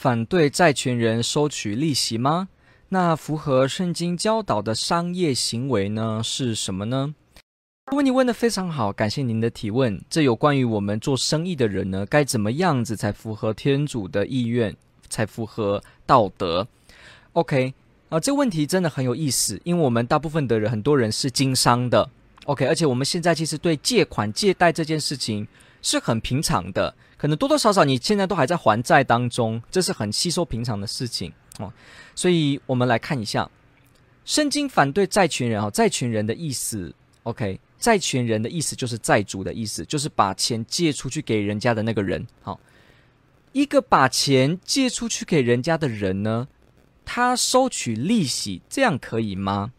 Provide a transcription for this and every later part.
反对债权人收取利息吗？那符合圣经教导的商业行为呢？是什么呢？问题问得非常好，感谢您的提问。这有关于我们做生意的人呢，该怎么样子才符合天主的意愿，才符合道德？OK，啊、这个问题真的很有意思，因为我们大部分的人，很多人是经商的，OK，而且我们现在其实对借款、借贷这件事情是很平常的。可能多多少少你现在都还在还债当中，这是很稀松平常的事情哦。所以我们来看一下，圣经反对债权人啊，债权人的意思，OK，债权人的意思就是债主的意思，就是把钱借出去给人家的那个人。好，一个把钱借出去给人家的人呢，他收取利息，这样可以吗？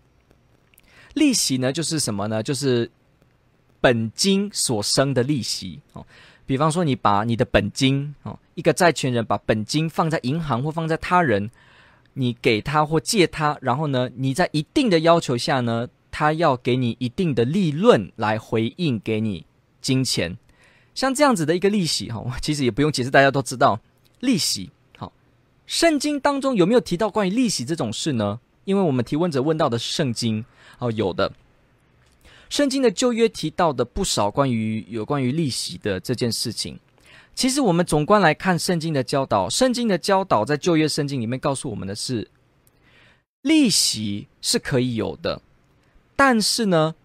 利息呢，就是什么呢？就是本金所生的利息哦。比方说，你把你的本金哦，一个债权人把本金放在银行或放在他人，你给他或借他，然后呢，你在一定的要求下呢，他要给你一定的利润来回应给你金钱，像这样子的一个利息哈，其实也不用解释，大家都知道利息。好，圣经当中有没有提到关于利息这种事呢？因为我们提问者问到的是圣经哦，有的。圣经的旧约提到的不少关于有关于利息的这件事情。其实我们总观来看圣经的教导，圣经的教导在旧约圣经里面告诉我们的是，利息是可以有的，但是呢，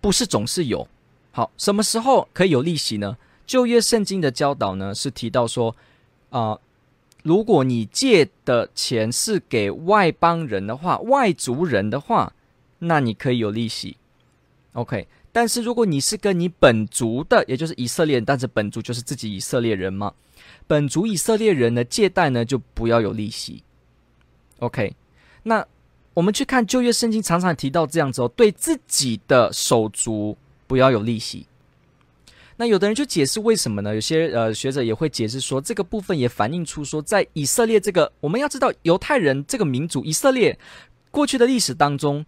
不是总是有。好，什么时候可以有利息呢？旧约圣经的教导呢是提到说，啊、如果你借的钱是给外邦人的话，外族人的话，那你可以有利息。OK，但是如果你是跟你本族的，也就是以色列人，但是本族就是自己以色列人嘛，本族以色列人呢，借贷呢就不要有利息。OK，那我们去看旧约圣经，常常提到这样子哦，对自己的手足不要有利息。那有的人就解释为什么呢？有些呃学者也会解释说，这个部分也反映出说，在以色列这个我们要知道犹太人这个民族，以色列过去的历史当中。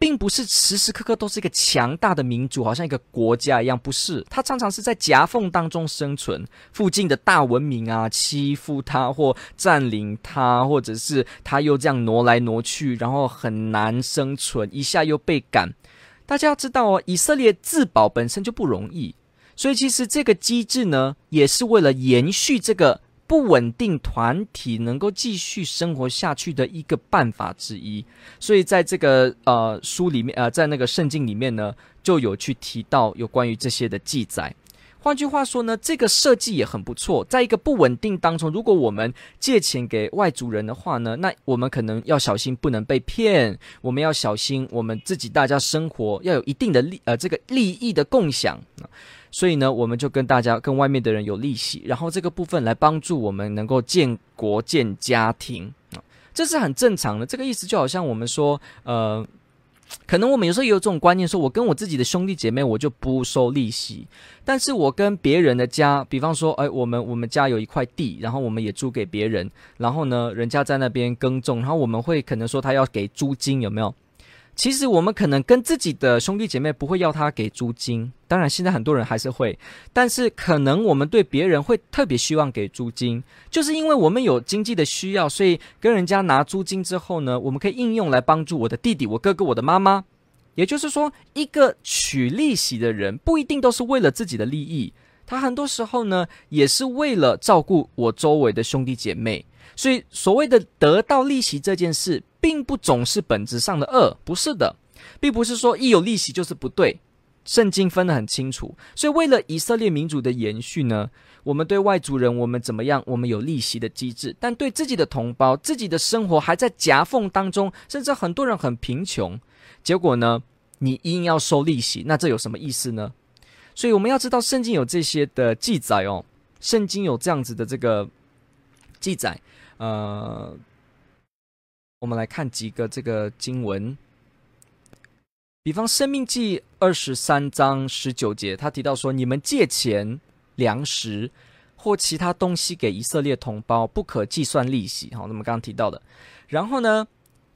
并不是时时刻刻都是一个强大的民族，好像一个国家一样，不是。它常常是在夹缝当中生存，附近的大文明啊欺负它或占领它，或者是它又这样挪来挪去，然后很难生存，一下又被赶。大家要知道哦，以色列自保本身就不容易，所以其实这个机制呢，也是为了延续这个。不稳定团体能够继续生活下去的一个办法之一，所以在这个呃书里面，呃，在那个圣经里面呢，就有去提到有关于这些的记载。换句话说呢，这个设计也很不错。在一个不稳定当中，如果我们借钱给外族人的话呢，那我们可能要小心不能被骗，我们要小心我们自己大家生活要有一定的利呃这个利益的共享。所以呢，我们就跟大家、跟外面的人有利息，然后这个部分来帮助我们能够建国建家庭，这是很正常的。这个意思就好像我们说，呃，可能我们有时候也有这种观念，说我跟我自己的兄弟姐妹，我就不收利息，但是我跟别人的家，比方说，哎，我们我们家有一块地，然后我们也租给别人，然后呢，人家在那边耕种，然后我们会可能说他要给租金，有没有？其实我们可能跟自己的兄弟姐妹不会要他给租金，当然现在很多人还是会，但是可能我们对别人会特别希望给租金，就是因为我们有经济的需要，所以跟人家拿租金之后呢，我们可以应用来帮助我的弟弟、我哥哥、我的妈妈。也就是说，一个取利息的人不一定都是为了自己的利益，他很多时候呢也是为了照顾我周围的兄弟姐妹。所以，所谓的得到利息这件事，并不总是本质上的恶，不是的，并不是说一有利息就是不对。圣经分得很清楚。所以，为了以色列民族的延续呢，我们对外族人，我们怎么样？我们有利息的机制，但对自己的同胞，自己的生活还在夹缝当中，甚至很多人很贫穷，结果呢，你硬要收利息，那这有什么意思呢？所以，我们要知道，圣经有这些的记载哦，圣经有这样子的这个记载。呃，我们来看几个这个经文，比方《生命记》二十三章十九节，他提到说：“你们借钱、粮食或其他东西给以色列同胞，不可计算利息。”好，那么刚刚提到的。然后呢，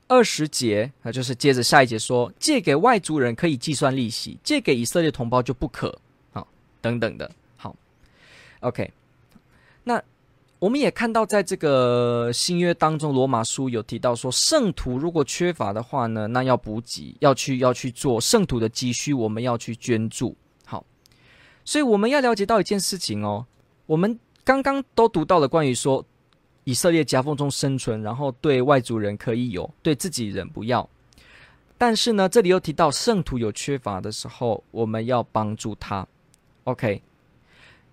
二十节，那就是接着下一节说：“借给外族人可以计算利息，借给以色列同胞就不可。”好，等等的。好，OK，那。我们也看到，在这个新约当中，罗马书有提到说，圣徒如果缺乏的话呢，那要补给，要去要去做圣徒的积蓄，我们要去捐助。好，所以我们要了解到一件事情哦，我们刚刚都读到了关于说以色列夹缝中生存，然后对外族人可以有，对自己人不要。但是呢，这里又提到圣徒有缺乏的时候，我们要帮助他。OK，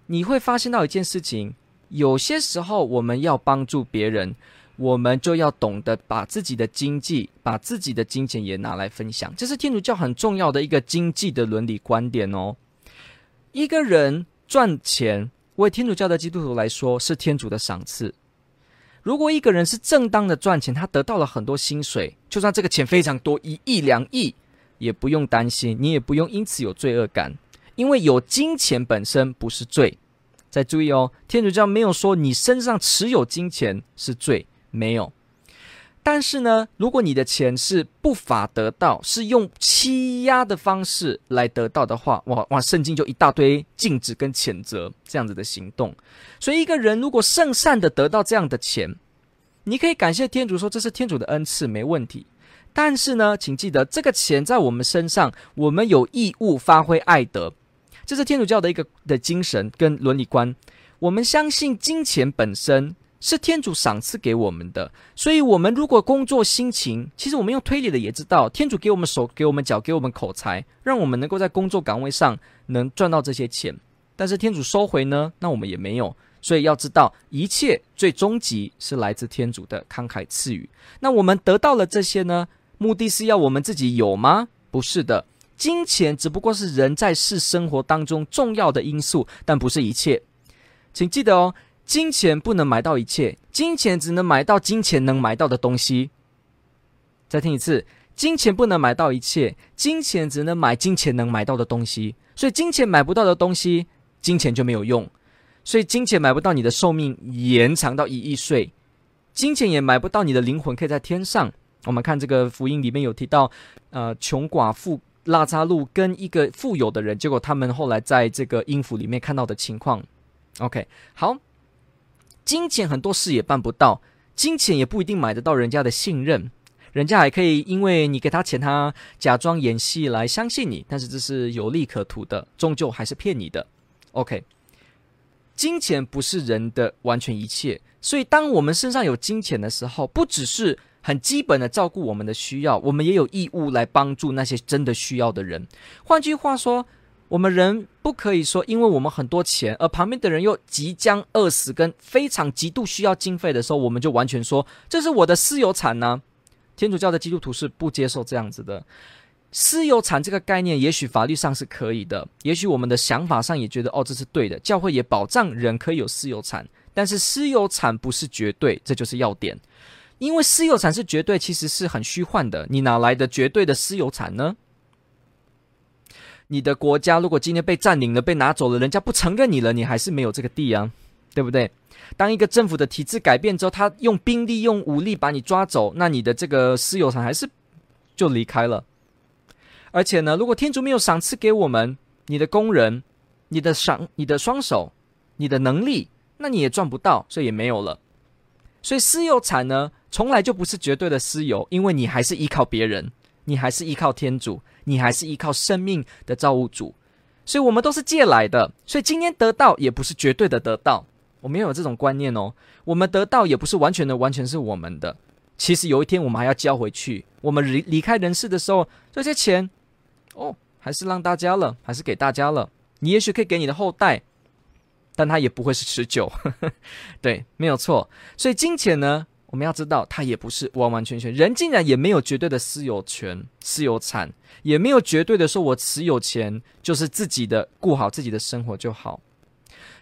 你会发现到一件事情。有些时候，我们要帮助别人，我们就要懂得把自己的经济、把自己的金钱也拿来分享。这是天主教很重要的一个经济的伦理观点哦。一个人赚钱，为天主教的基督徒来说是天主的赏赐。如果一个人是正当的赚钱，他得到了很多薪水，就算这个钱非常多，一亿两亿，也不用担心，你也不用因此有罪恶感，因为有金钱本身不是罪。再注意哦，天主教没有说你身上持有金钱是罪，没有。但是呢，如果你的钱是不法得到，是用欺压的方式来得到的话，哇哇，圣经就一大堆禁止跟谴责这样子的行动。所以，一个人如果圣善的得到这样的钱，你可以感谢天主说这是天主的恩赐，没问题。但是呢，请记得这个钱在我们身上，我们有义务发挥爱德。这是天主教的一个的精神跟伦理观。我们相信金钱本身是天主赏赐给我们的，所以，我们如果工作辛勤，其实我们用推理的也知道，天主给我们手，给我们脚，给我们口才，让我们能够在工作岗位上能赚到这些钱。但是天主收回呢，那我们也没有。所以要知道，一切最终极是来自天主的慷慨赐予。那我们得到了这些呢，目的是要我们自己有吗？不是的。金钱只不过是人在世生活当中重要的因素，但不是一切。请记得哦，金钱不能买到一切，金钱只能买到金钱能买到的东西。再听一次，金钱不能买到一切，金钱只能买金钱能买到的东西。所以，金钱买不到的东西，金钱就没有用。所以，金钱买不到你的寿命延长到一亿岁，金钱也买不到你的灵魂可以在天上。我们看这个福音里面有提到，呃，穷寡妇。拉扎路跟一个富有的人，结果他们后来在这个音符里面看到的情况。OK，好，金钱很多事也办不到，金钱也不一定买得到人家的信任，人家还可以因为你给他钱，他假装演戏来相信你，但是这是有利可图的，终究还是骗你的。OK，金钱不是人的完全一切，所以当我们身上有金钱的时候，不只是。很基本的照顾我们的需要，我们也有义务来帮助那些真的需要的人。换句话说，我们人不可以说，因为我们很多钱，而旁边的人又即将饿死，跟非常极度需要经费的时候，我们就完全说这是我的私有产呢？天主教的基督徒是不接受这样子的。私有产这个概念，也许法律上是可以的，也许我们的想法上也觉得哦，这是对的。教会也保障人可以有私有产，但是私有产不是绝对，这就是要点。因为私有产是绝对，其实是很虚幻的。你哪来的绝对的私有产呢？你的国家如果今天被占领了、被拿走了，人家不承认你了，你还是没有这个地啊，对不对？当一个政府的体制改变之后，他用兵力、用武力把你抓走，那你的这个私有产还是就离开了。而且呢，如果天主没有赏赐给我们你的工人、你的赏、你的双手、你的能力，那你也赚不到，所以也没有了。所以私有产呢，从来就不是绝对的私有，因为你还是依靠别人，你还是依靠天主，你还是依靠生命的造物主，所以我们都是借来的。所以今天得到也不是绝对的得到，我们要有这种观念哦。我们得到也不是完全的，完全是我们的。其实有一天我们还要交回去。我们离离开人世的时候，这些钱，哦，还是让大家了，还是给大家了。你也许可以给你的后代。但它也不会是持久，呵呵，对，没有错。所以金钱呢，我们要知道，他也不是完完全全。人竟然也没有绝对的私有权、私有产，也没有绝对的说，我持有钱就是自己的，顾好自己的生活就好。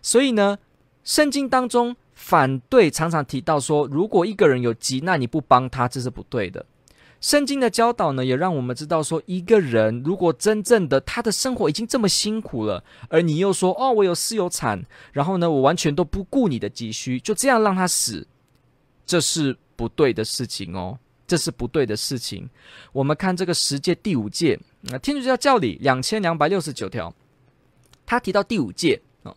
所以呢，圣经当中反对常常提到说，如果一个人有急难，你不帮他，这是不对的。圣经的教导呢，也让我们知道说，一个人如果真正的他的生活已经这么辛苦了，而你又说哦，我有私有产，然后呢，我完全都不顾你的急需，就这样让他死，这是不对的事情哦，这是不对的事情。我们看这个十诫第五诫，那天主教教理两千两百六十九条，他提到第五诫啊，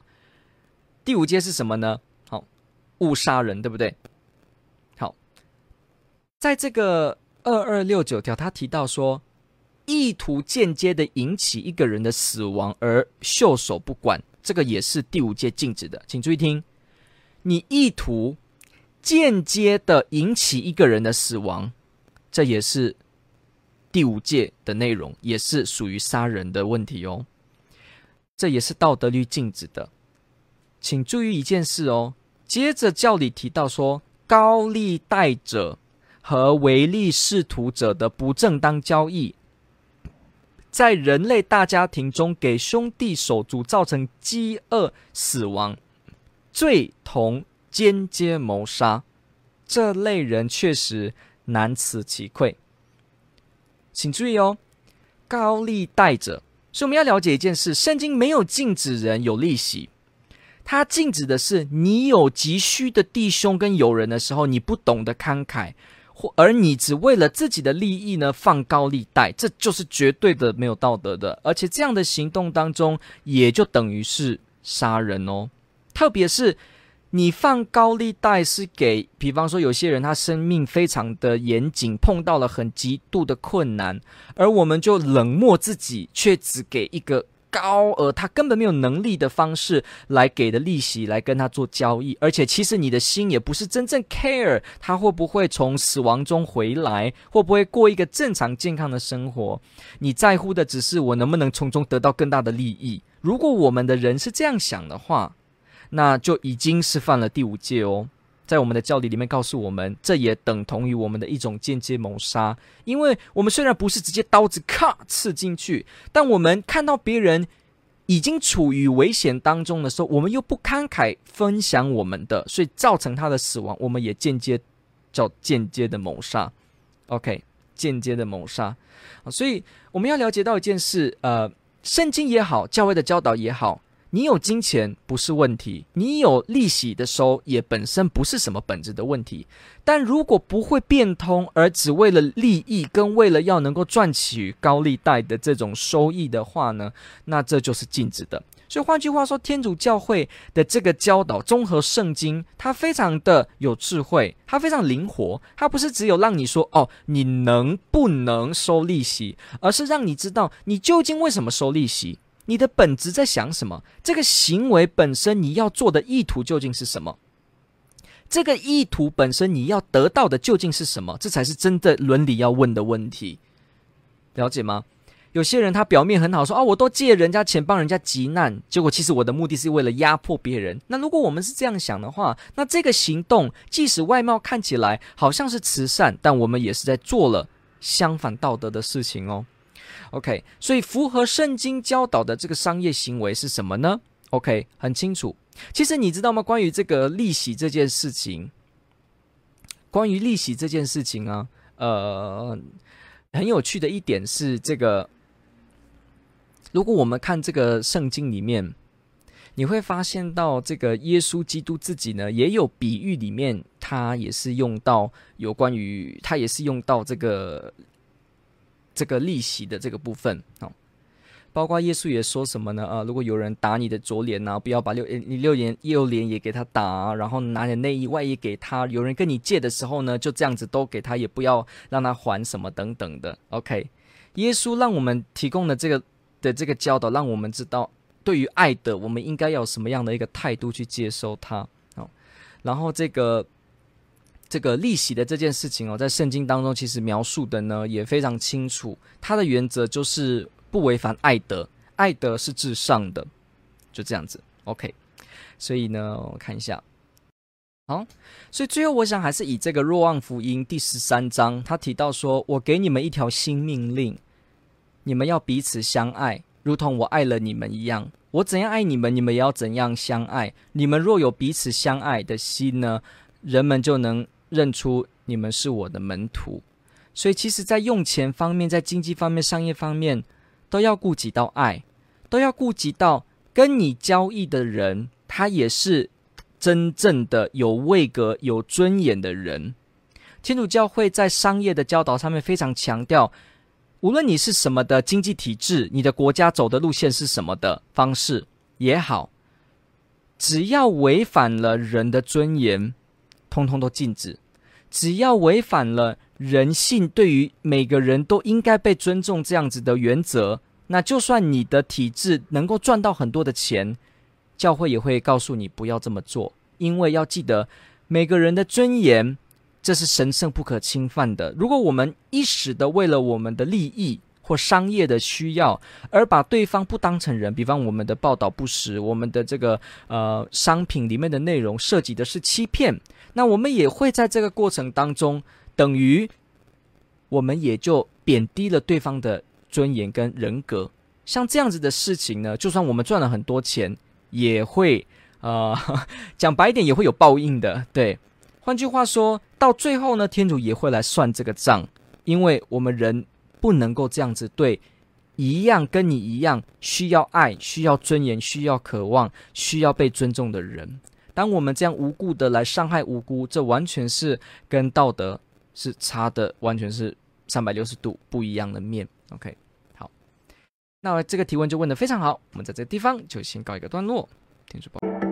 第五诫是什么呢？好，勿杀人，对不对？好，在这个。二二六九条，他提到说，意图间接的引起一个人的死亡而袖手不管，这个也是第五诫禁止的。请注意听，你意图间接的引起一个人的死亡，这也是第五诫的内容，也是属于杀人的问题哦。这也是道德律禁止的。请注意一件事哦，接着教理提到说，高利贷者。和唯利是图者的不正当交易，在人类大家庭中给兄弟手足造成饥饿死亡，罪同间接谋杀，这类人确实难辞其愧。请注意哦，高利贷者，所以我们要了解一件事：圣经没有禁止人有利息，它禁止的是你有急需的弟兄跟友人的时候，你不懂得慷慨。或而你只为了自己的利益呢，放高利贷，这就是绝对的没有道德的，而且这样的行动当中，也就等于是杀人哦。特别是你放高利贷是给，比方说有些人他生命非常的严谨，碰到了很极度的困难，而我们就冷漠自己，却只给一个。高额，他根本没有能力的方式来给的利息来跟他做交易，而且其实你的心也不是真正 care 他会不会从死亡中回来，会不会过一个正常健康的生活，你在乎的只是我能不能从中得到更大的利益。如果我们的人是这样想的话，那就已经是犯了第五戒哦。在我们的教理里面告诉我们，这也等同于我们的一种间接谋杀。因为我们虽然不是直接刀子咔刺进去，但我们看到别人已经处于危险当中的时候，我们又不慷慨分享我们的，所以造成他的死亡，我们也间接叫间接的谋杀。OK，间接的谋杀。所以我们要了解到一件事，呃，圣经也好，教会的教导也好。你有金钱不是问题，你有利息的收也本身不是什么本质的问题。但如果不会变通，而只为了利益跟为了要能够赚取高利贷的这种收益的话呢，那这就是禁止的。所以换句话说，天主教会的这个教导综合圣经，它非常的有智慧，它非常灵活，它不是只有让你说哦，你能不能收利息，而是让你知道你究竟为什么收利息。你的本质在想什么？这个行为本身你要做的意图究竟是什么？这个意图本身你要得到的究竟是什么？这才是真的伦理要问的问题，了解吗？有些人他表面很好说，啊，我都借人家钱帮人家急难，结果其实我的目的是为了压迫别人。那如果我们是这样想的话，那这个行动即使外貌看起来好像是慈善，但我们也是在做了相反道德的事情哦。OK，所以符合圣经教导的这个商业行为是什么呢？OK，很清楚。其实你知道吗？关于这个利息这件事情，关于利息这件事情啊，呃，很有趣的一点是，这个如果我们看这个圣经里面，你会发现到这个耶稣基督自己呢，也有比喻里面，他也是用到有关于，他也是用到这个。这个利息的这个部分，哦，包括耶稣也说什么呢？啊，如果有人打你的左脸呢，不要把六你六脸右脸也给他打，然后拿点内衣外衣给他。有人跟你借的时候呢，就这样子都给他，也不要让他还什么等等的。OK，耶稣让我们提供的这个的这个教导，让我们知道对于爱的，我们应该要什么样的一个态度去接受它。哦，然后这个。这个利息的这件事情哦，在圣经当中其实描述的呢也非常清楚。它的原则就是不违反爱德，爱德是至上的，就这样子。OK，所以呢，我看一下，好，所以最后我想还是以这个若望福音第十三章，他提到说：“我给你们一条新命令，你们要彼此相爱，如同我爱了你们一样，我怎样爱你们，你们也要怎样相爱。你们若有彼此相爱的心呢，人们就能认出你们是我的门徒。所以，其实，在用钱方面，在经济方面、商业方面，都要顾及到爱，都要顾及到跟你交易的人，他也是真正的有位格、有尊严的人。天主教会在商业的教导上面非常强调。无论你是什么的经济体制，你的国家走的路线是什么的方式也好，只要违反了人的尊严，通通都禁止；只要违反了人性对于每个人都应该被尊重这样子的原则，那就算你的体制能够赚到很多的钱，教会也会告诉你不要这么做，因为要记得每个人的尊严。这是神圣不可侵犯的。如果我们一时的为了我们的利益或商业的需要而把对方不当成人，比方我们的报道不实，我们的这个呃商品里面的内容涉及的是欺骗，那我们也会在这个过程当中，等于我们也就贬低了对方的尊严跟人格。像这样子的事情呢，就算我们赚了很多钱，也会呃 讲白一点，也会有报应的，对。换句话说，到最后呢，天主也会来算这个账，因为我们人不能够这样子对一样跟你一样需要爱、需要尊严、需要渴望、需要被尊重的人。当我们这样无故的来伤害无辜，这完全是跟道德是差的，完全是三百六十度不一样的面。OK，好，那这个提问就问得非常好，我们在这个地方就先告一个段落。天主保